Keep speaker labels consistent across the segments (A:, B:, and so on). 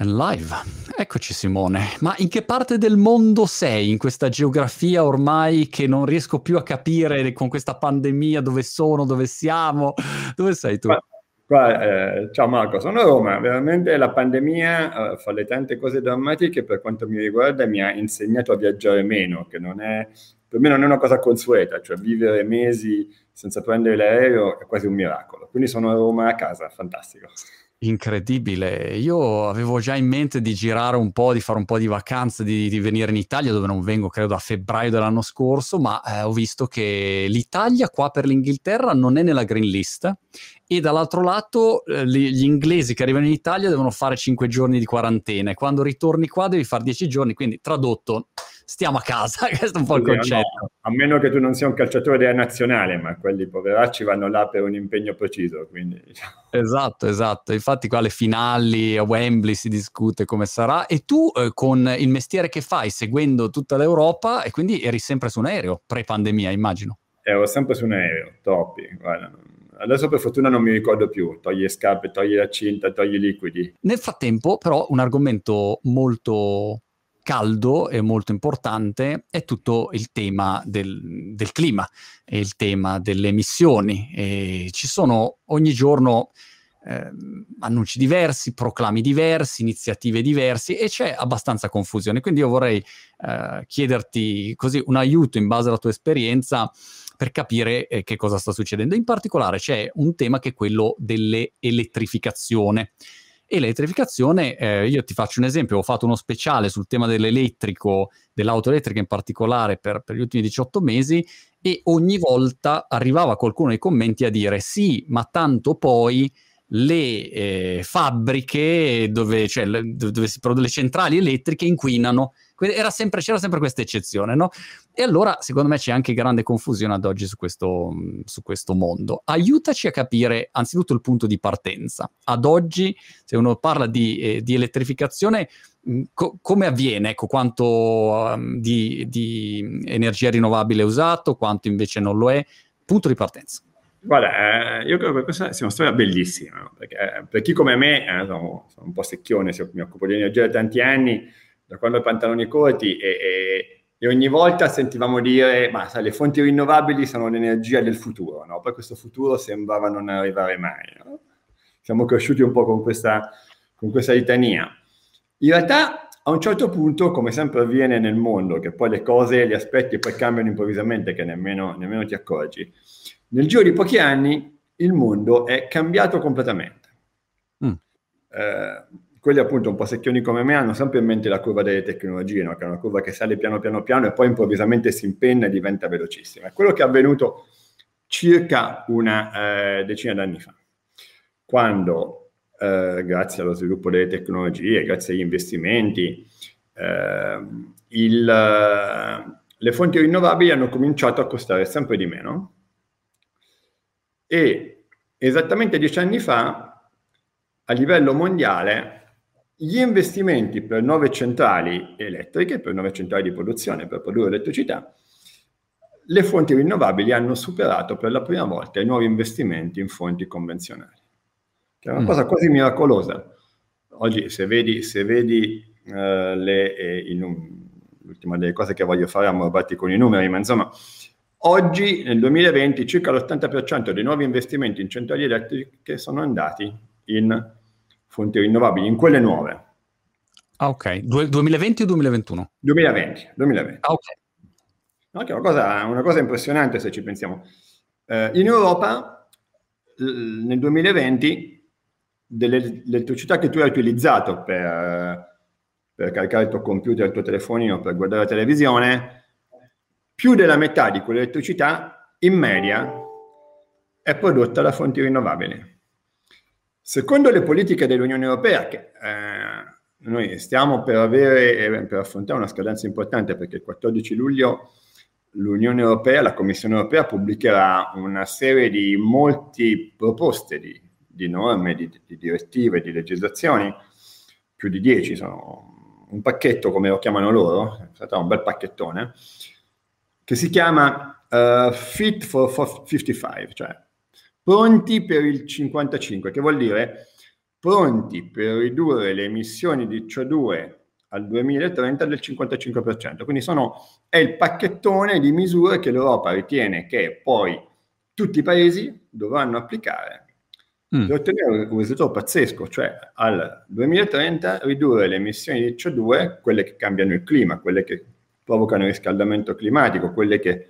A: Live, eccoci Simone, ma in che parte del mondo sei in questa geografia ormai che non riesco più a capire con questa pandemia dove sono, dove siamo, dove sei tu?
B: Qua, eh, ciao Marco, sono a Roma, veramente la pandemia eh, fa le tante cose drammatiche per quanto mi riguarda mi ha insegnato a viaggiare meno, che non è, per me non è una cosa consueta, cioè vivere mesi senza prendere l'aereo è quasi un miracolo, quindi sono a Roma a casa, fantastico.
A: Incredibile. Io avevo già in mente di girare un po', di fare un po' di vacanze, di, di venire in Italia, dove non vengo credo a febbraio dell'anno scorso, ma eh, ho visto che l'Italia qua per l'Inghilterra non è nella green list e dall'altro lato eh, gli inglesi che arrivano in Italia devono fare 5 giorni di quarantena e quando ritorni qua devi fare 10 giorni, quindi tradotto stiamo a casa, questo è un po' il concetto. No,
B: a meno che tu non sia un calciatore della nazionale, ma quelli poveracci vanno là per un impegno preciso. Quindi, diciamo.
A: Esatto, esatto. Infatti qua alle finali a Wembley si discute come sarà e tu eh, con il mestiere che fai, seguendo tutta l'Europa, e quindi eri sempre su un aereo, pre-pandemia immagino.
B: Ero sempre su un aereo, troppi, guarda, Adesso per fortuna non mi ricordo più, togli le scarpe, togli la cinta, togli i liquidi.
A: Nel frattempo però un argomento molto caldo e molto importante è tutto il tema del, del clima e il tema delle emissioni. E ci sono ogni giorno eh, annunci diversi, proclami diversi, iniziative diverse e c'è abbastanza confusione. Quindi io vorrei eh, chiederti così un aiuto in base alla tua esperienza per capire eh, che cosa sta succedendo. In particolare c'è un tema che è quello dell'elettrificazione. E l'elettrificazione, eh, io ti faccio un esempio, ho fatto uno speciale sul tema dell'elettrico, dell'auto elettrica in particolare per, per gli ultimi 18 mesi e ogni volta arrivava qualcuno nei commenti a dire sì, ma tanto poi le eh, fabbriche dove, cioè, le, dove si producono le centrali elettriche inquinano c'era sempre questa eccezione, no? E allora, secondo me, c'è anche grande confusione ad oggi su questo, su questo mondo. Aiutaci a capire, anzitutto, il punto di partenza. Ad oggi, se uno parla di, eh, di elettrificazione, co- come avviene? Ecco, quanto um, di, di energia rinnovabile è usato, quanto invece non lo è? Punto di partenza.
B: Guarda, eh, io credo che questa sia una storia bellissima, perché eh, per chi come me, eh, sono, sono, un po' secchione, mi occupo di energia da tanti anni, da quando i pantaloni corti e, e, e, ogni volta sentivamo dire ma sai, le fonti rinnovabili sono l'energia del futuro, no? poi questo futuro sembrava non arrivare mai. No? Siamo cresciuti un po' con questa, con questa litania. In realtà a un certo punto, come sempre avviene nel mondo, che poi le cose, gli aspetti poi cambiano improvvisamente che nemmeno, nemmeno ti accorgi, nel giro di pochi anni il mondo è cambiato completamente. Mm. Eh, quelli appunto un po' secchioni come me hanno sempre in mente la curva delle tecnologie, no? che è una curva che sale piano piano piano e poi improvvisamente si impenna e diventa velocissima. È quello che è avvenuto circa una eh, decina d'anni fa, quando eh, grazie allo sviluppo delle tecnologie, grazie agli investimenti, eh, il, le fonti rinnovabili hanno cominciato a costare sempre di meno e esattamente dieci anni fa a livello mondiale gli investimenti per nuove centrali elettriche, per nuove centrali di produzione, per produrre elettricità, le fonti rinnovabili hanno superato per la prima volta i nuovi investimenti in fonti convenzionali, che è una mm. cosa quasi miracolosa. Oggi, se vedi, se vedi uh, le, eh, num- l'ultima delle cose che voglio fare è ammorbarti con i numeri, ma insomma, oggi nel 2020 circa l'80% dei nuovi investimenti in centrali elettriche sono andati in fonti rinnovabili, in quelle nuove.
A: Ah, ok. Du- 2020 o 2021?
B: 2020. 2020. Ah, ok. È una cosa, una cosa impressionante se ci pensiamo. Eh, in Europa, l- nel 2020, dell'elettricità che tu hai utilizzato per, per caricare il tuo computer, il tuo telefonino, per guardare la televisione, più della metà di quell'elettricità, in media, è prodotta da fonti rinnovabili. Secondo le politiche dell'Unione Europea, che eh, noi stiamo per, avere, eh, per affrontare una scadenza importante perché il 14 luglio l'Unione Europea, la Commissione Europea pubblicherà una serie di molte proposte di, di norme, di, di, direttive, di legislazioni, più di 10, sono un pacchetto come lo chiamano loro, è stato un bel pacchettone, che si chiama uh, Fit for, for 55, cioè pronti per il 55, che vuol dire pronti per ridurre le emissioni di CO2 al 2030 del 55%. Quindi sono, è il pacchettone di misure che l'Europa ritiene che poi tutti i paesi dovranno applicare mm. per ottenere un risultato pazzesco, cioè al 2030 ridurre le emissioni di CO2, quelle che cambiano il clima, quelle che provocano il riscaldamento climatico, quelle che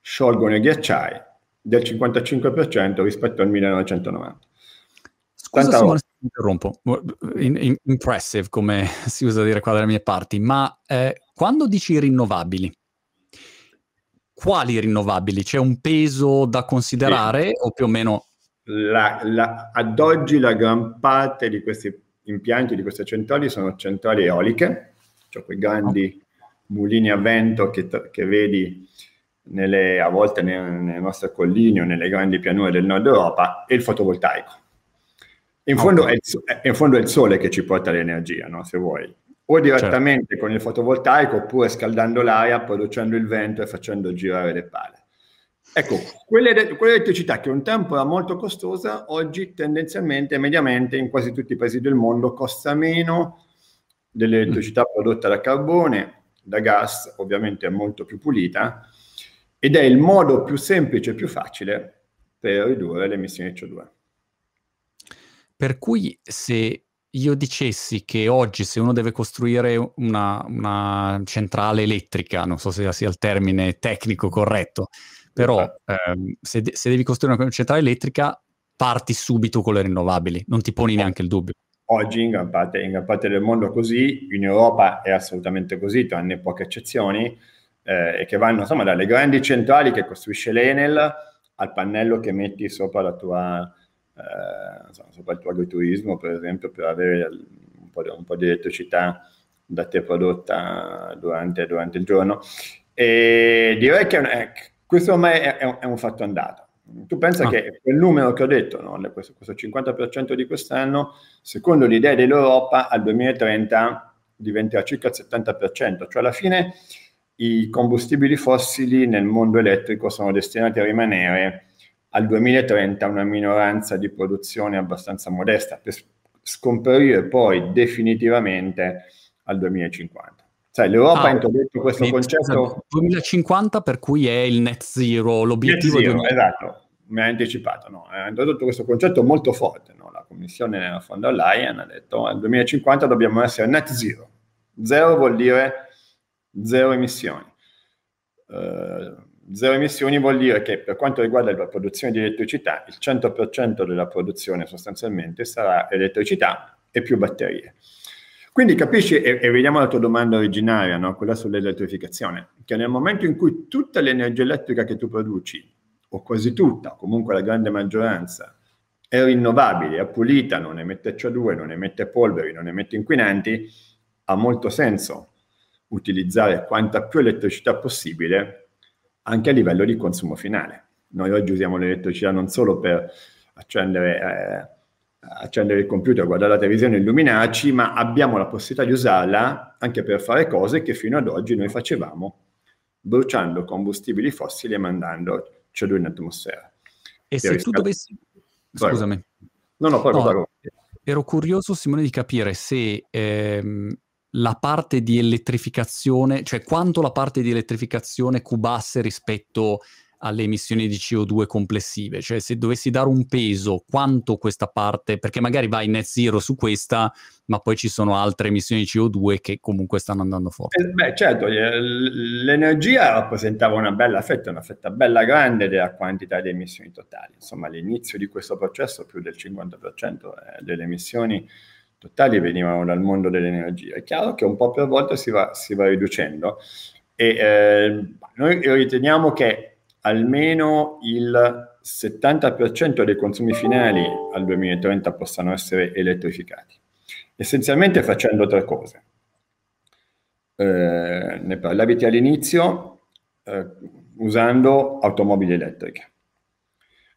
B: sciolgono i ghiacciai, del 55% rispetto al 1990.
A: Scusa Simone, mi interrompo. In, in, impressive, come si usa dire qua dalle mie parti, ma eh, quando dici rinnovabili, quali rinnovabili? C'è un peso da considerare sì. o più o meno?
B: La, la, ad oggi la gran parte di questi impianti, di queste centrali, sono centrali eoliche, cioè quei grandi mulini a vento che, che vedi nelle, a volte nelle, nelle nostre colline o nelle grandi pianure del nord Europa, e il fotovoltaico in fondo, okay. è il, in fondo, è il, sole che ci porta l'energia, no? se vuoi. O direttamente certo. con il fotovoltaico oppure scaldando l'aria, producendo il vento e facendo girare le pale. Ecco, quell'elettricità che un tempo era molto costosa, oggi tendenzialmente, mediamente, in quasi tutti i paesi del mondo costa meno dell'elettricità prodotta da carbone, da gas, ovviamente è molto più pulita, ed è il modo più semplice e più facile per ridurre le emissioni di CO2.
A: Per cui se io dicessi che oggi se uno deve costruire una, una centrale elettrica, non so se sia il termine tecnico corretto, però ehm, se, de- se, devi costruire una centrale elettrica parti subito con le rinnovabili, non ti poni neanche il dubbio.
B: Oggi in gran parte, in gran parte del mondo è così, in Europa è assolutamente così, tranne poche eccezioni, eh, che vanno insomma dalle grandi centrali che costruisce l'Enel al pannello che metti sopra la tua eh, insomma, sopra il tuo agriturismo, per esempio, per avere un po' di, un po di elettricità da te prodotta durante, durante, il giorno. E direi che eh, questo ormai è, è, un, è, un, fatto andato. Tu pensa ah. che quel numero che ho detto, no? questo, questo 50% di quest'anno, secondo l'idea dell'Europa, al 2030 diventerà circa il 70%, cioè alla fine i combustibili fossili nel mondo elettrico sono destinati a rimanere al 2030 una minoranza di produzione abbastanza modesta per scomparire poi definitivamente al 2050. Cioè, l'Europa ah, ha introdotto questo concetto...
A: 2050 per cui è il net zero, l'obiettivo
B: net zero, di... Esatto, mi ha anticipato, no? ha introdotto questo concetto molto forte, no? la Commissione von der Leyen ha detto nel 2050 dobbiamo essere net zero, zero vuol dire zero emissioni. Uh, Zero emissioni vuol dire che per quanto riguarda la produzione di elettricità, il 100% della produzione sostanzialmente sarà elettricità e più batterie. Quindi capisci, e, e vediamo la tua domanda originaria, no? quella sull'elettrificazione, che nel momento in cui tutta l'energia elettrica che tu produci, o quasi tutta, o comunque la grande maggioranza, è rinnovabile, è pulita, non emette CO2, non emette polveri, non emette inquinanti, ha molto senso utilizzare quanta più elettricità possibile anche a livello di consumo finale. Noi oggi usiamo l'elettricità non solo per accendere, eh, accendere il computer, guardare la televisione, illuminarci, ma abbiamo la possibilità di usarla anche per fare cose che fino ad oggi noi facevamo bruciando combustibili fossili e mandando CO2 in atmosfera.
A: E se riscal- tu dovessi... Scusami.
B: No, no, prego, no, prego.
A: Ero curioso, Simone, di capire se ehm, la parte di elettrificazione, cioè quanto la parte di elettrificazione cubasse rispetto alle emissioni di CO2 complessive, cioè se dovessi dare un peso, quanto questa parte, perché magari vai net zero su questa, ma poi ci sono altre emissioni di CO2 che comunque stanno andando forte.
B: Eh, beh, certo, l'energia rappresentava una bella fetta, una fetta bella grande della quantità di emissioni totali. Insomma, all'inizio di questo processo più del 50% eh, delle emissioni totali venivano dal mondo dell'energia. È chiaro che un po' per volta si va, si va riducendo e eh, noi riteniamo che almeno il 70% dei consumi finali al 2030 possano essere elettrificati, essenzialmente facendo tre cose. Eh, ne parlavi all'inizio, eh, usando automobili elettriche.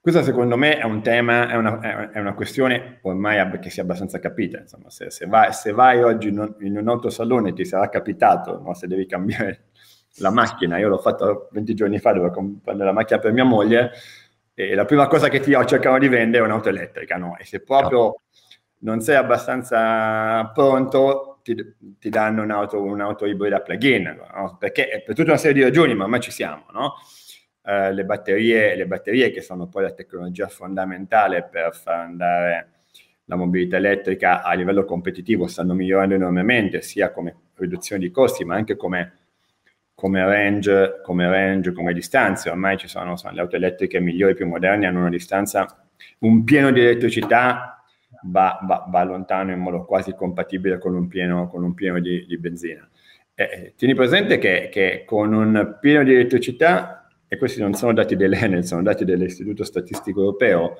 B: Questo secondo me è un tema, è una, è una questione ormai che si è abbastanza capita. Insomma, se, se, vai, se vai, oggi in un, in un autosalone ti sarà capitato, no? se devi cambiare la macchina, io l'ho fatto 20 giorni fa, dovevo comprare la macchina per mia moglie e la prima cosa che ti cercano di vendere è un'auto elettrica, no? E se proprio non sei abbastanza pronto, ti, ti danno un'auto, un'auto ibrida plug-in, no? perché per tutta una serie di ragioni, ma ormai ci siamo, no? Uh, le, batterie, le batterie che sono poi la tecnologia fondamentale per far andare la mobilità elettrica a livello competitivo stanno migliorando enormemente, sia come riduzione di costi, ma anche come, come, range, come range, come distanze. Ormai ci sono, sono le auto elettriche migliori, più moderne, hanno una distanza, un pieno di elettricità va, va, va lontano in modo quasi compatibile con un pieno, con un pieno di, di, benzina. Eh, tieni presente che, che con un pieno di elettricità, e questi non sono dati dell'Enel, sono dati dell'Istituto Statistico Europeo,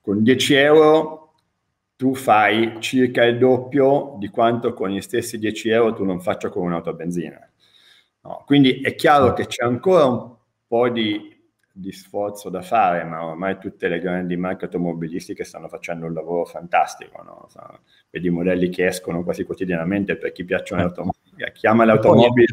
B: con 10 euro tu fai circa il doppio di quanto con gli stessi 10 euro tu non faccia con un'auto a benzina. No, quindi è chiaro che c'è ancora un po' di, di, sforzo da fare, ma ormai tutte le grandi marche automobilistiche stanno facendo un lavoro fantastico. No? Vedi i modelli che escono quasi quotidianamente per chi piacciono le eh. automobili. Chiama le automobili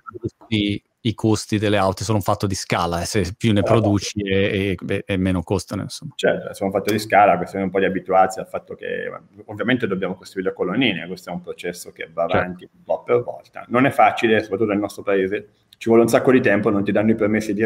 A: i costi delle auto sono un fatto di scala, eh, se più ne produci e, e, e, meno costano. Insomma.
B: Certo, sono un fatto di scala, questione un po' di abituarsi al fatto che ovviamente dobbiamo costruire colonnine, questo è un processo che va certo. avanti certo. un po' per volta. Non è facile, soprattutto nel nostro paese, ci vuole un sacco di tempo, non ti danno i permessi di,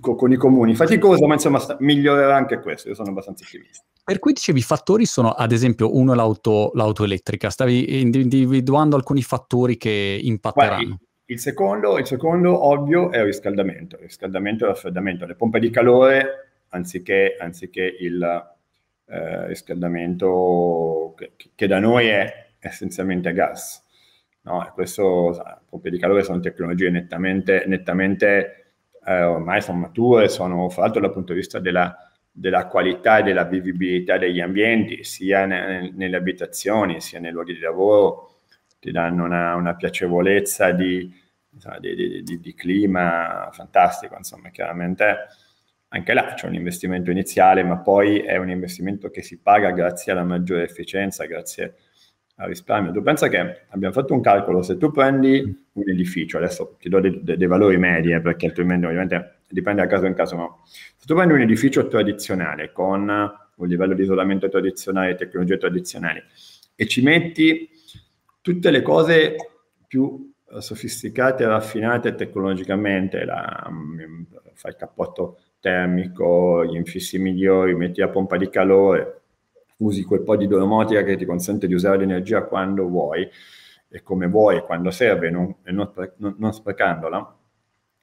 B: con i comuni, faticoso, ma insomma migliorerà anche questo, io sono abbastanza ottimista.
A: Per cui dicevi i fattori sono ad esempio uno l'auto, l'auto elettrica, stavi individuando alcuni fattori che impatteranno. Guarda,
B: il secondo, il secondo, ovvio, è il riscaldamento, il riscaldamento e il raffreddamento. Le pompe di calore, anziché, anziché il eh, riscaldamento che, che, da noi è essenzialmente a gas. No? Questo, le pompe di calore sono tecnologie nettamente, nettamente eh, ormai sono mature, sono fra l'altro dal punto di vista della, della qualità e della vivibilità degli ambienti, sia ne, nelle abitazioni, sia nei luoghi di lavoro, ti danno una, una piacevolezza di, insomma, di, di, di, clima fantastico, insomma, chiaramente anche là c'è un investimento iniziale, ma poi è un investimento che si paga grazie alla maggiore efficienza, grazie al risparmio. Tu pensa che abbiamo fatto un calcolo, se tu prendi un edificio, adesso ti do dei, dei, valori medi, eh, perché altrimenti ovviamente dipende da caso in caso, ma se tu prendi un edificio tradizionale con un livello di isolamento tradizionale, tecnologie tradizionali, e ci metti tutte le cose più eh, sofisticate e raffinate tecnologicamente, la, mm, fai il cappotto termico, gli infissi migliori, metti la pompa di calore, usi quel po' di domotica che ti consente di usare l'energia quando vuoi e come vuoi, quando serve, non, e non, non, non sprecandola,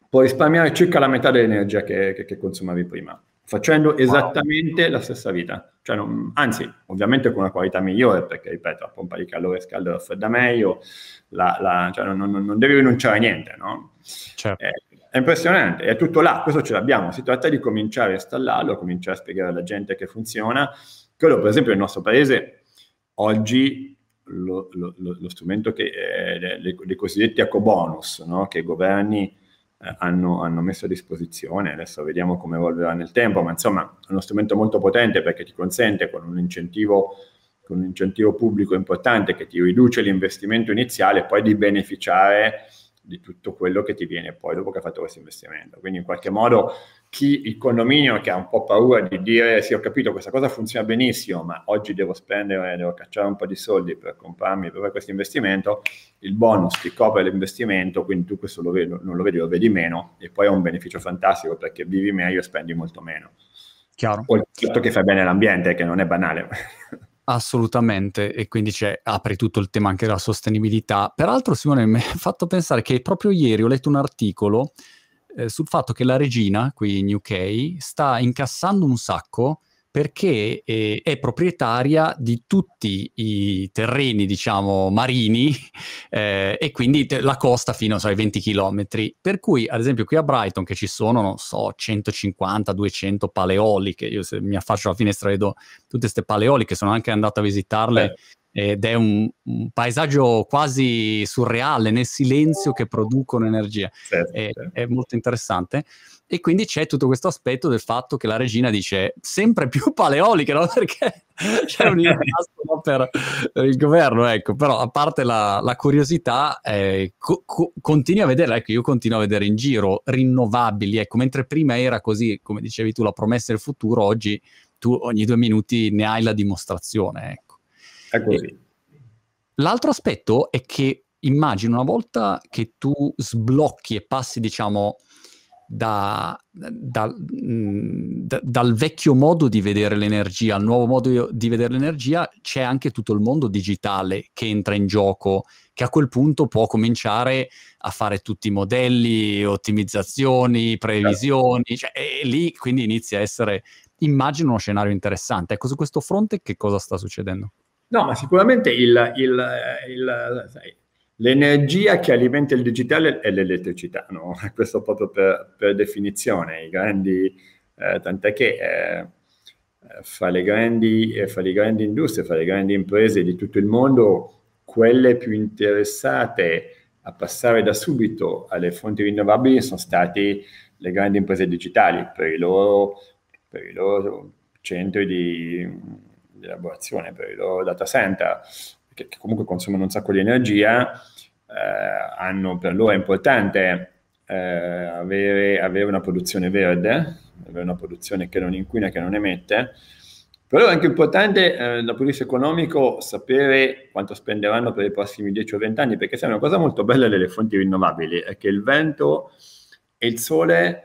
B: puoi risparmiare circa la metà dell'energia che, che, che consumavi prima facendo esattamente wow. la stessa vita. Cioè non, anzi, ovviamente con una qualità migliore, perché ripeto, la pompa di calore scalda e raffredda meglio, la, la, cioè non, non, non, devi rinunciare a niente, no? Certo. È, è, impressionante, è tutto là, questo ce l'abbiamo, si tratta di cominciare a installarlo, cominciare a spiegare alla gente che funziona. Quello, per esempio, nel nostro paese, oggi lo, lo, lo, strumento che, eh, le, le, cosiddetti ecobonus, no? che i governi eh, hanno, hanno, messo a disposizione. Adesso vediamo come evolverà nel tempo, ma insomma è uno strumento molto potente perché ti consente con un incentivo, con un incentivo pubblico importante che ti riduce l'investimento iniziale poi di beneficiare di tutto quello che ti viene poi dopo che hai fatto questo investimento. Quindi in qualche modo chi il condominio che ha un po' paura di dire sì ho capito questa cosa funziona benissimo ma oggi devo spendere, devo cacciare un po' di soldi per comprarmi per questo investimento, il bonus ti copre l'investimento, quindi tu questo lo vedi, non lo vedi, lo vedi meno e poi è un beneficio fantastico perché vivi meglio e spendi molto meno.
A: Chiaro.
B: Oltretutto che fai bene l'ambiente, che non è banale.
A: Assolutamente, e quindi apre tutto il tema anche della sostenibilità. Peraltro, Simone, mi ha fatto pensare che proprio ieri ho letto un articolo eh, sul fatto che la regina qui in UK sta incassando un sacco perché eh, è proprietaria di tutti i terreni, diciamo, marini eh, e quindi te- la costa fino so, ai 20 km. Per cui, ad esempio, qui a Brighton, che ci sono, non so, 150-200 paleoliche, io se mi affaccio alla finestra vedo tutte queste paleoliche, sono anche andato a visitarle. Eh ed è un, un, paesaggio quasi surreale nel silenzio che producono energia. Certo, è, certo. è, molto interessante. E quindi c'è tutto questo aspetto del fatto che la regina dice sempre più paleoliche, no? perché c'è un impasto no, per, per, il governo, ecco. Però a parte la, la curiosità, eh, co- co- continui a vedere, ecco, io continuo a vedere in giro rinnovabili, ecco, mentre prima era così, come dicevi tu, la promessa del futuro, oggi tu ogni due minuti ne hai la dimostrazione, ecco.
B: È così.
A: L'altro aspetto è che immagino una volta che tu sblocchi e passi, diciamo, da, da, da, dal vecchio modo di vedere l'energia al nuovo modo di vedere l'energia, c'è anche tutto il mondo digitale che entra in gioco, che a quel punto può cominciare a fare tutti i modelli, ottimizzazioni, previsioni, certo. cioè, e lì quindi inizia a essere, immagino, uno scenario interessante. Ecco, su questo fronte che cosa sta succedendo?
B: No, ma sicuramente il, il, il, sai, L'energia che alimenta il digitale è l'elettricità, no? questo proprio per, per definizione. Grandi, eh, tant'è che eh, fra, le grandi, eh, fra le grandi industrie, fra le grandi imprese di tutto il mondo, quelle più interessate a passare da subito alle fonti rinnovabili sono state le grandi imprese digitali per i loro, per i loro centri di, di elaborazione, per i loro data center, che, che comunque consumano un sacco di energia eh, hanno, per loro è importante eh, avere, avere, una produzione verde, avere una produzione che non inquina, che non emette. Per è anche importante eh, dal punto di vista economico sapere quanto spenderanno per i prossimi 10 o 20 anni, perché sai, una cosa molto bella delle fonti rinnovabili è che il vento e il sole,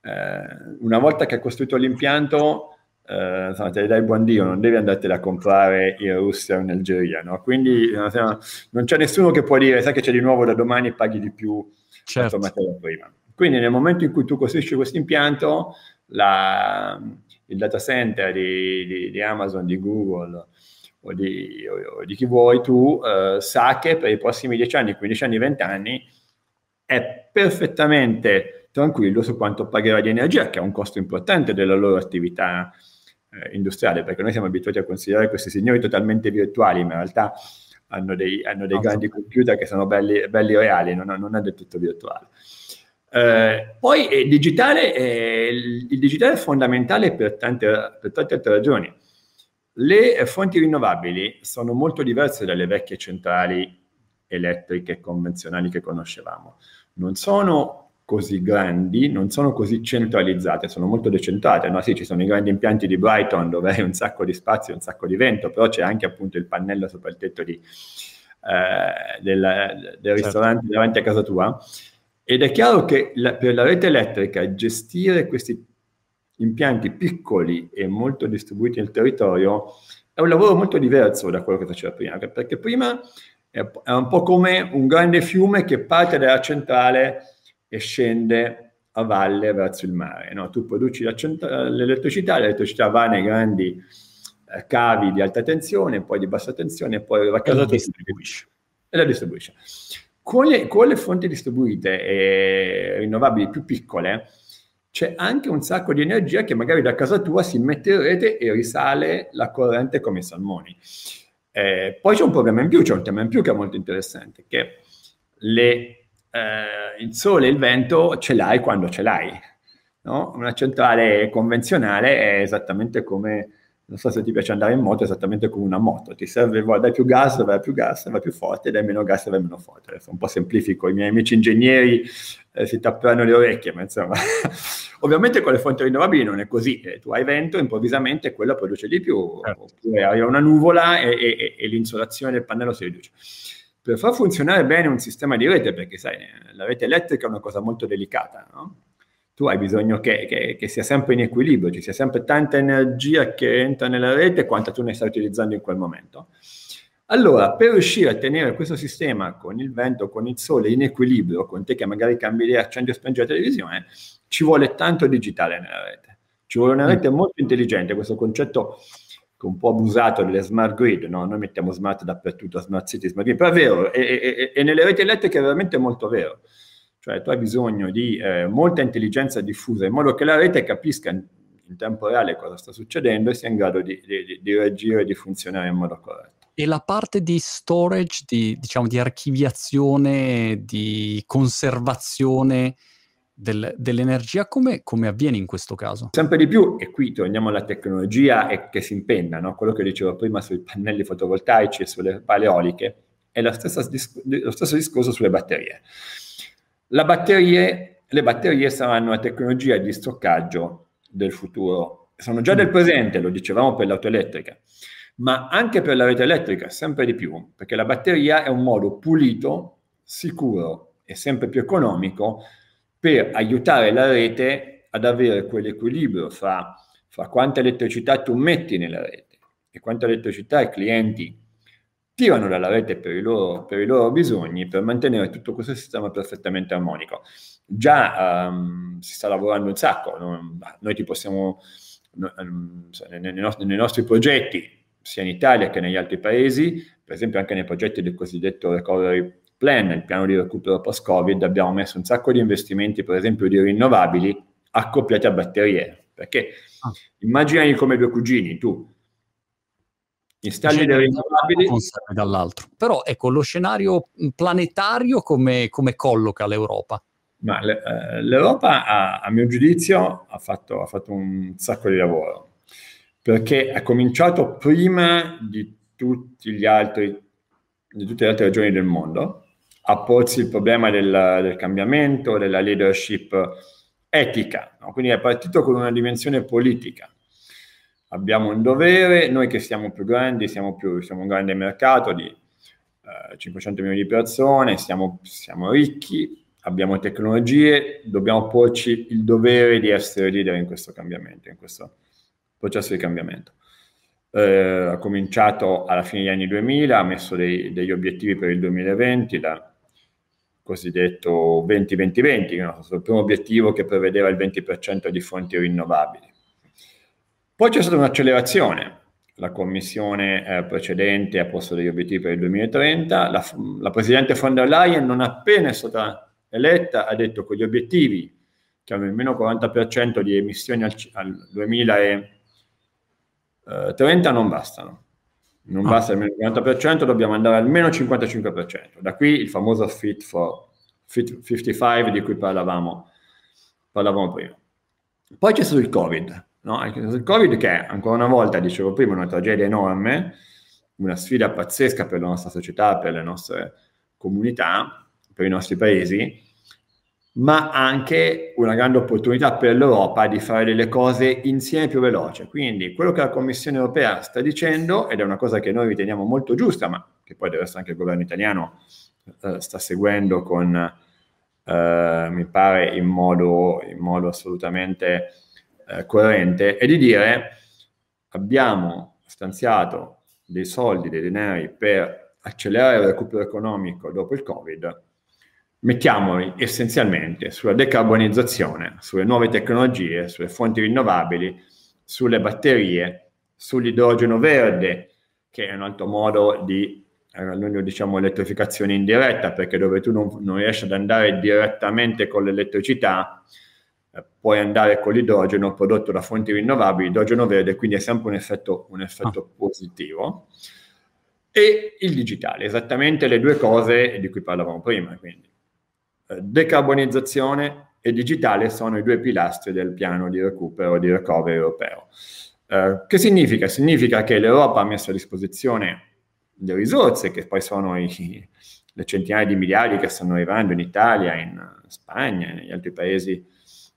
B: eh, una volta che hai costruito l'impianto, eh, insomma, te le dai buon Dio, non devi andartela a comprare in Russia o in Algeria, no? Quindi insomma, non c'è nessuno che può dire, sai che c'è di nuovo da domani paghi di più certo. la tua materia prima. Quindi nel momento in cui tu costruisci questo impianto, la, il data center di, di, di, Amazon, di Google o di, o, o di chi vuoi tu, eh, sa che per i prossimi 10 anni, 15 anni, 20 anni è perfettamente tranquillo su quanto pagherà di energia, che è un costo importante della loro attività eh, industriale, perché noi siamo abituati a considerare questi signori totalmente virtuali, ma in realtà hanno dei, hanno dei grandi computer che sono belli, belli reali, non, non, è del tutto virtuale. Eh, poi il digitale, è, il digitale, è, fondamentale per tante, per tante altre ragioni. Le fonti rinnovabili sono molto diverse dalle vecchie centrali elettriche convenzionali che conoscevamo. Non sono così grandi, non sono così centralizzate, sono molto decentrate. No? Sì, ci sono i grandi impianti di Brighton dove hai un sacco di spazio, un sacco di vento, però c'è anche appunto il pannello sopra il tetto di, eh, del, del certo. ristorante davanti a casa tua. Ed è chiaro che la, per la rete elettrica gestire questi impianti piccoli e molto distribuiti nel territorio è un lavoro molto diverso da quello che faceva prima, perché prima è un po' come un grande fiume che parte dalla centrale e scende a valle verso il mare. No? Tu produci l'elettricità, l'elettricità va nei grandi eh, cavi di alta tensione, poi di bassa tensione, e poi arriva a casa e la distribuisce. E la distribuisce. Con le, con le fonti distribuite e rinnovabili più piccole, c'è anche un sacco di energia che magari da casa tua si mette in rete e risale la corrente come i salmoni. Eh, poi c'è un problema in più, c'è un tema in più che è molto interessante, che le eh, il sole e il vento ce l'hai quando ce l'hai. No? Una centrale convenzionale è esattamente come, non so se ti piace andare in moto, è esattamente come una moto, ti serve, dai più gas, vai più gas, vai più forte, dai meno gas, vai meno forte. Adesso un po' semplifico, i miei amici ingegneri eh, si tapperanno le orecchie, ma insomma, ovviamente con le fonti rinnovabili non è così, eh, tu hai vento, improvvisamente quello produce di più, certo. oppure hai una nuvola e, e, e l'insolazione del pannello si riduce per far funzionare bene un sistema di rete, perché sai, la rete elettrica è una cosa molto delicata, no? tu hai bisogno che, che, che, sia sempre in equilibrio, ci sia sempre tanta energia che entra nella rete quanta tu ne stai utilizzando in quel momento. Allora, per riuscire a tenere questo sistema con il vento, con il sole in equilibrio, con te che magari cambi idea, accendi o spengi la televisione, ci vuole tanto digitale nella rete. Ci vuole una rete molto intelligente, questo concetto un po' abusato delle smart grid, no? noi mettiamo smart dappertutto, smart city, smart grid, però è vero, e, nelle reti elettriche è veramente molto vero. Cioè tu hai bisogno di eh, molta intelligenza diffusa in modo che la rete capisca in, in tempo reale cosa sta succedendo e sia in grado di, di, di reagire e di funzionare in modo corretto.
A: E la parte di storage, di, diciamo, di archiviazione, di conservazione del, dell'energia, come, come, avviene in questo caso?
B: Sempre di più, e qui torniamo alla tecnologia e che si impenna, no? quello che dicevo prima sui pannelli fotovoltaici e sulle pale eoliche, è lo stesso, lo stesso discorso sulle batterie. Batterie, le batterie saranno la tecnologia di stoccaggio del futuro, sono già del presente, lo dicevamo per l'auto elettrica, ma anche per la rete elettrica, sempre di più, perché la batteria è un modo pulito, sicuro e sempre più economico per aiutare la rete ad avere quell'equilibrio fra, fra quanta elettricità tu metti nella rete e quanta elettricità i clienti tirano dalla rete per i, loro, per i loro bisogni per mantenere tutto questo sistema perfettamente armonico. Già um, si sta lavorando un sacco, no? noi ti possiamo, no, um, nei, nostri, nei nostri progetti sia in Italia che negli altri paesi, per esempio anche nei progetti del cosiddetto recovery plan, il piano di recupero post-Covid, abbiamo messo un sacco di investimenti, per esempio di rinnovabili, accoppiati a batterie. Perché ah. immaginali come due cugini, tu installi delle rinnovabili
A: dall'altro. Però ecco, lo scenario planetario come, come colloca l'Europa?
B: Ma eh, l'Europa, a, a, mio giudizio, ha fatto, ha fatto un sacco di lavoro perché ha cominciato prima di, altri, di tutte le altre regioni del mondo a porsi il problema del, del cambiamento, della leadership etica, no? quindi è partito con una dimensione politica. Abbiamo un dovere, noi che siamo più grandi, siamo, più, siamo un grande mercato di eh, 500 milioni di persone, siamo, siamo ricchi, abbiamo tecnologie, dobbiamo porci il dovere di essere leader in questo cambiamento, in questo processo di cambiamento. Eh, ha cominciato alla fine degli anni 2000, ha messo dei, degli obiettivi per il 2020, da cosiddetto 20-20-20, che il primo obiettivo che prevedeva il 20% di fonti rinnovabili. Poi c'è stata un'accelerazione, la commissione eh, precedente ha posto degli obiettivi per il 2030, la, la Presidente von der Leyen non appena è stata eletta ha detto che gli obiettivi, che hanno il meno 40% di emissioni al, al 2030, 30 eh, non bastano. Non ah. basta almeno il 40%, dobbiamo andare almeno al 55%. Da qui il famoso Fit for Fit 55 di cui parlavamo, parlavamo prima. Poi c'è stato il Covid. No? Il Covid che ancora una volta, dicevo prima, una tragedia enorme, una sfida pazzesca per la nostra società, per le nostre comunità, per i nostri paesi, ma anche una grande opportunità per l'Europa di fare delle cose insieme più veloce. Quindi quello che la Commissione europea sta dicendo, ed è una cosa che noi riteniamo molto giusta, ma che poi deve essere anche il governo italiano eh, sta seguendo con, eh, mi pare, in modo, in modo assolutamente eh, coerente, è di dire abbiamo stanziato dei soldi, dei denari per accelerare il recupero economico dopo il Covid, mettiamoli essenzialmente sulla decarbonizzazione, sulle nuove tecnologie, sulle fonti rinnovabili, sulle batterie, sull'idrogeno verde, che è un altro modo di, eh, noi diciamo elettrificazione indiretta, perché dove tu non, non riesci ad andare direttamente con l'elettricità, eh, puoi andare con l'idrogeno prodotto da fonti rinnovabili, idrogeno verde, quindi è sempre un effetto, un effetto ah. positivo. E il digitale, esattamente le due cose di cui parlavamo prima, quindi decarbonizzazione e digitale sono i due pilastri del piano di recupero di recovery europeo. Eh, che significa? Significa che l'Europa ha messo a disposizione le risorse, che poi sono i, le centinaia di miliardi che stanno arrivando in Italia, in Spagna, negli altri paesi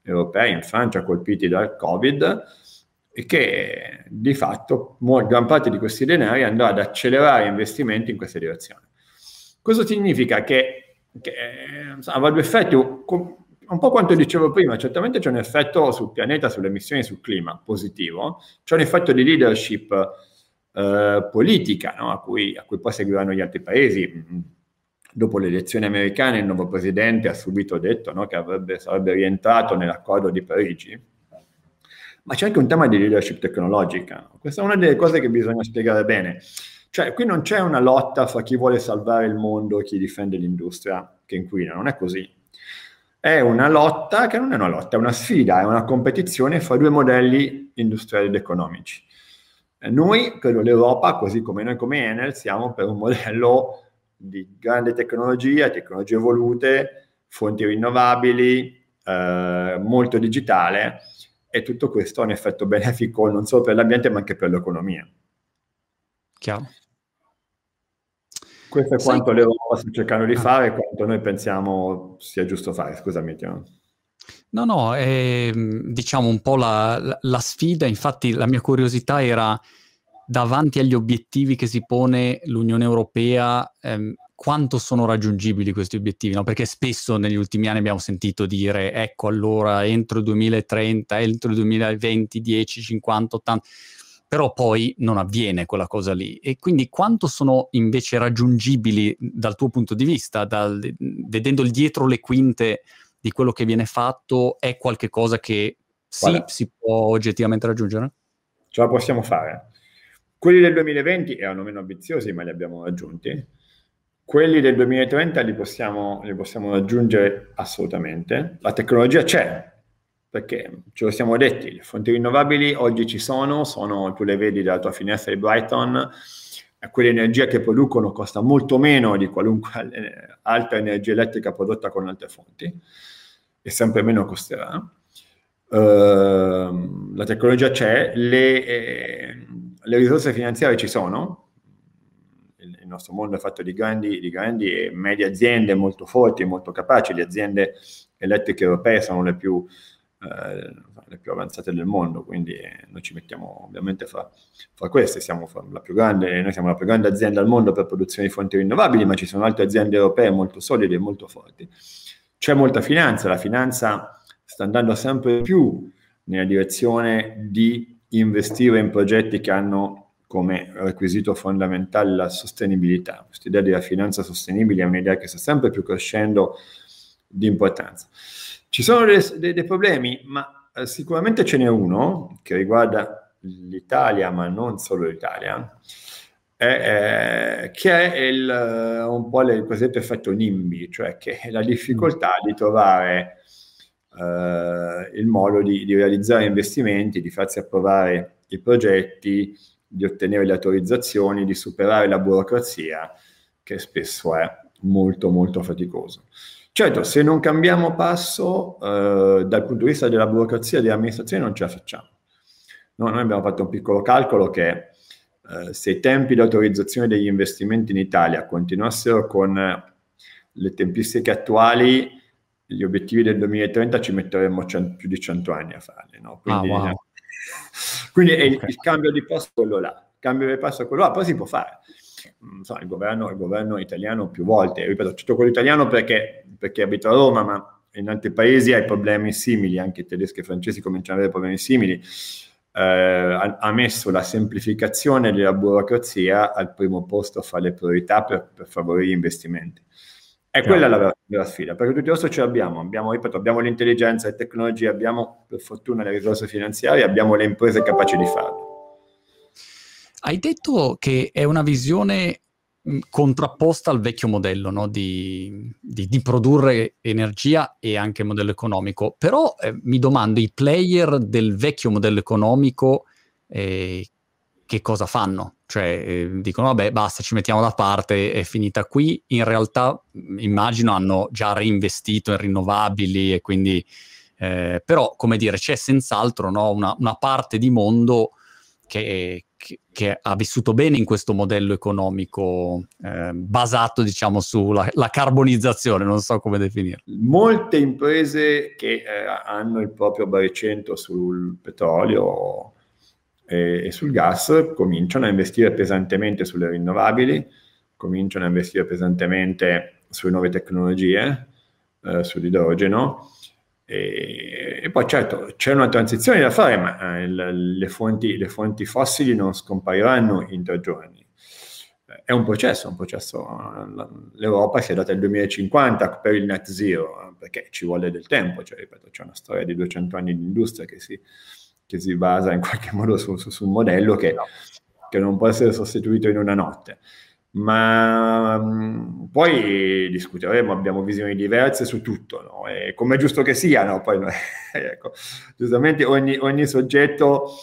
B: europei, in Francia colpiti dal Covid, e che di fatto gran parte di questi denari andrà ad accelerare investimenti in questa direzione. Questo significa che che insomma, avrà due effetti, un po' quanto dicevo prima, certamente c'è un effetto sul pianeta, sulle emissioni, sul clima positivo, c'è un effetto di leadership eh, politica no? a, cui, a, cui, poi seguiranno gli altri paesi. Dopo le elezioni americane il nuovo presidente ha subito detto no, che avrebbe, sarebbe rientrato nell'accordo di Parigi, ma c'è anche un tema di leadership tecnologica. Questa è una delle cose che bisogna spiegare bene. Cioè, qui non c'è una lotta fra chi vuole salvare il mondo e chi difende l'industria che inquina, non è così. È una lotta che non è una lotta, è una sfida, è una competizione fra due modelli industriali ed economici. Noi, credo l'Europa, così come noi come Enel, siamo per un modello di grande tecnologia, tecnologie evolute, fonti rinnovabili, eh, molto digitale e tutto questo ha un effetto benefico non solo per l'ambiente ma anche per l'economia.
A: Chiaro.
B: Questo è Sai quanto l'Europa sta cercando di ah. fare e quanto noi pensiamo sia giusto fare. Scusami, Tiano.
A: No, no, è diciamo un po' la, la, la, sfida, infatti la mia curiosità era davanti agli obiettivi che si pone l'Unione Europea, ehm, quanto sono raggiungibili questi obiettivi? No? Perché spesso negli ultimi anni abbiamo sentito dire, ecco allora entro il 2030, entro il 2020, 10, 50, 80, però poi non avviene quella cosa lì. E quindi quanto sono invece raggiungibili dal tuo punto di vista, dal, vedendo il dietro le quinte di quello che viene fatto, è qualcosa che sì, Guarda, si può oggettivamente raggiungere?
B: Ce la possiamo fare. Quelli del 2020 erano meno ambiziosi, ma li abbiamo raggiunti. Quelli del 2030 li possiamo, li possiamo raggiungere assolutamente. La tecnologia c'è, perché ce lo siamo detti, le fonti rinnovabili oggi ci sono, sono, tu le vedi dalla tua finestra di Brighton, quell'energia che producono costa molto meno di qualunque eh, altra energia elettrica prodotta con altre fonti e sempre meno costerà. Uh, la tecnologia c'è, le, eh, le risorse finanziarie ci sono, il, il, nostro mondo è fatto di grandi, di grandi e medie aziende molto forti, molto capaci, le aziende elettriche europee sono le più, eh, le più avanzate del mondo, quindi noi ci mettiamo ovviamente fra, fra queste, siamo fra la più grande, noi siamo la più grande azienda al mondo per produzione di fonti rinnovabili, ma ci sono altre aziende europee molto solide e molto forti. C'è molta finanza, la finanza sta andando sempre più nella direzione di investire in progetti che hanno come requisito fondamentale la sostenibilità. Questa idea della finanza sostenibile è un'idea che sta sempre più crescendo di importanza. Ci sono dei, dei, dei problemi, ma eh, sicuramente ce n'è uno che riguarda l'Italia, ma non solo l'Italia, eh, che è il, un po' il cosiddetto effetto NIMBY, cioè che è la difficoltà di trovare eh, il modo di, di, realizzare investimenti, di farsi approvare i progetti, di ottenere le autorizzazioni, di superare la burocrazia, che spesso è molto molto faticoso. Certo, se non cambiamo passo eh, dal punto di vista della burocrazia e dell'amministrazione non ce la facciamo. No, noi abbiamo fatto un piccolo calcolo che eh, se i tempi di autorizzazione degli investimenti in Italia continuassero con le tempistiche attuali, gli obiettivi del 2030 ci metteremo cent- più di 100 anni a farli. No? Quindi, ah, wow. quindi okay. il, il, cambio di passo è quello là. Il cambio di passo è quello là, poi si può fare. Insomma, il, governo, il governo italiano più volte, ripeto, tutto quello italiano perché, perché abito a Roma, ma in altri paesi hai problemi simili, anche tedeschi e francesi cominciano ad avere problemi simili. Eh, ha, ha, messo la semplificazione della burocrazia al primo posto fra le priorità per, per favorire gli investimenti. È quella la vera, vera, sfida, perché tutto il resto ce l'abbiamo, abbiamo, ripeto, abbiamo l'intelligenza, le tecnologie, abbiamo per fortuna le risorse finanziarie, abbiamo le imprese capaci di farlo.
A: Hai detto che è una visione contrapposta al vecchio modello no? di, di, di, produrre energia e anche modello economico, però eh, mi domando i player del vecchio modello economico eh, che cosa fanno? Cioè eh, dicono vabbè basta ci mettiamo da parte, è finita qui, in realtà immagino hanno già reinvestito in rinnovabili e quindi eh, però come dire c'è senz'altro no, una, una, parte di mondo che, che, ha vissuto bene in questo modello economico eh, basato diciamo sulla carbonizzazione, non so come definirlo.
B: Molte imprese che eh, hanno il proprio baricentro sul petrolio e, e sul gas cominciano a investire pesantemente sulle rinnovabili, cominciano a investire pesantemente sulle nuove tecnologie, eh, sull'idrogeno. E, e, poi certo c'è una transizione da fare, ma eh, le, fonti, le, fonti, fossili non scompariranno in tre giorni. È un processo, un processo. L'Europa si è data il 2050 per il net zero, perché ci vuole del tempo, cioè, ripeto, c'è una storia di 200 anni di industria che si, che si basa in qualche modo su, su, su un modello che, che, non può essere sostituito in una notte. Ma mh, poi discuteremo, abbiamo visioni diverse su tutto, no? e come è giusto che sia, no? poi, ecco, giustamente ogni, ogni soggetto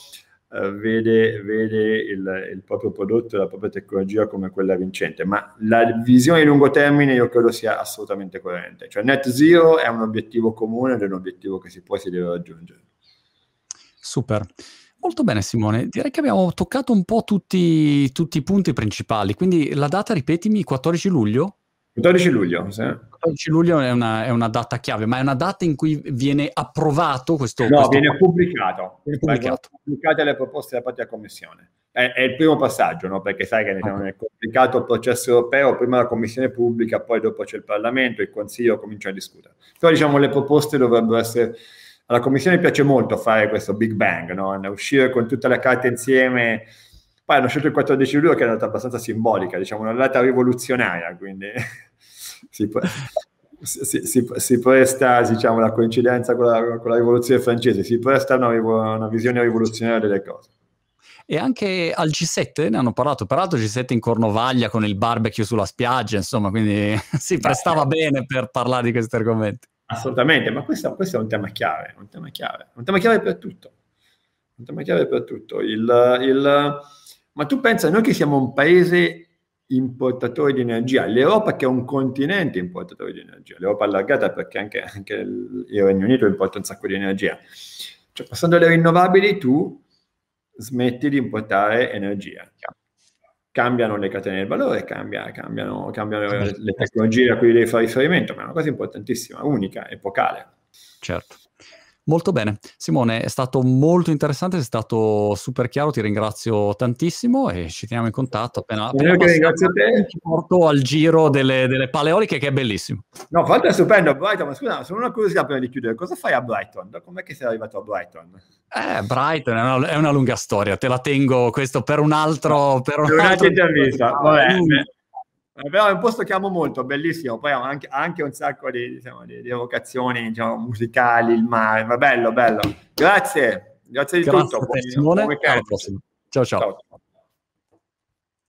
B: uh, vede, vede il, il, proprio prodotto la propria tecnologia come quella vincente, ma la visione di lungo termine io credo sia assolutamente coerente, cioè net zero è un obiettivo comune ed è un obiettivo che si può e si deve raggiungere.
A: Super. Molto bene Simone, direi che abbiamo toccato un po' tutti, tutti i punti principali, quindi la data, ripetimi, 14 luglio?
B: 14 luglio, sì.
A: 14 luglio è una, è una, data chiave, ma è una data in cui viene approvato questo...
B: No,
A: questo
B: viene pubblicato. Viene pubblicato. Pubblicate le proposte da parte della Commissione. è, è il primo passaggio, no? perché sai che diciamo, è complicato il processo europeo, prima la commissione pubblica, poi dopo c'è il Parlamento, il Consiglio comincia a discutere. Però diciamo le proposte dovrebbero essere... Alla commissione piace molto fare questo Big Bang, no? uscire con tutte le carte insieme. Poi hanno scelto il 14 luglio che è una data abbastanza simbolica, diciamo una data rivoluzionaria, quindi si, si, si, si, presta diciamo, la coincidenza con la, con la rivoluzione francese, si presta una, una visione rivoluzionaria delle cose
A: e anche al G7 ne hanno parlato, peraltro G7 in Cornovaglia con il barbecue sulla spiaggia, insomma, quindi si prestava bene per parlare di questi argomenti.
B: Assolutamente, ma questo, questo, è un tema chiave, un tema chiave, un tema chiave per tutto, un tema chiave per tutto. Il, il, ma tu pensa, noi che siamo un paese importatore di energia, l'Europa che è un continente importatore di energia, l'Europa allargata perché anche, anche il Regno Unito importa un sacco di energia. Cioè, passando alle rinnovabili, tu smetti di importare energia. Cambiano le catene del valore, cambia, cambiano, cambiano le tecnologie a cui devi fare riferimento, ma è una cosa importantissima, unica, epocale.
A: Certo. Molto bene. Simone, è stato molto interessante, sei stato super chiaro, ti ringrazio tantissimo e ci teniamo in contatto. Appena, appena
B: Io ringrazio te.
A: Ti porto al giro delle, delle paleoliche che è bellissimo.
B: No, fatto è stupendo. Brighton, ma scusa, sono una curiosità prima di chiudere. Cosa fai a Brighton? Com'è che sei arrivato a Brighton?
A: Eh, Brighton è una, è una lunga storia, te la tengo questo per un altro... Per
B: un altro intervista, vabbè. Però è un posto che amo molto, bellissimo, poi ha anche, anche, un sacco di, diciamo, di, di evocazioni diciamo, musicali, il mare, ma bello, bello. Grazie, grazie di
A: grazie
B: tutto.
A: Alla prossima. ciao. ciao. ciao.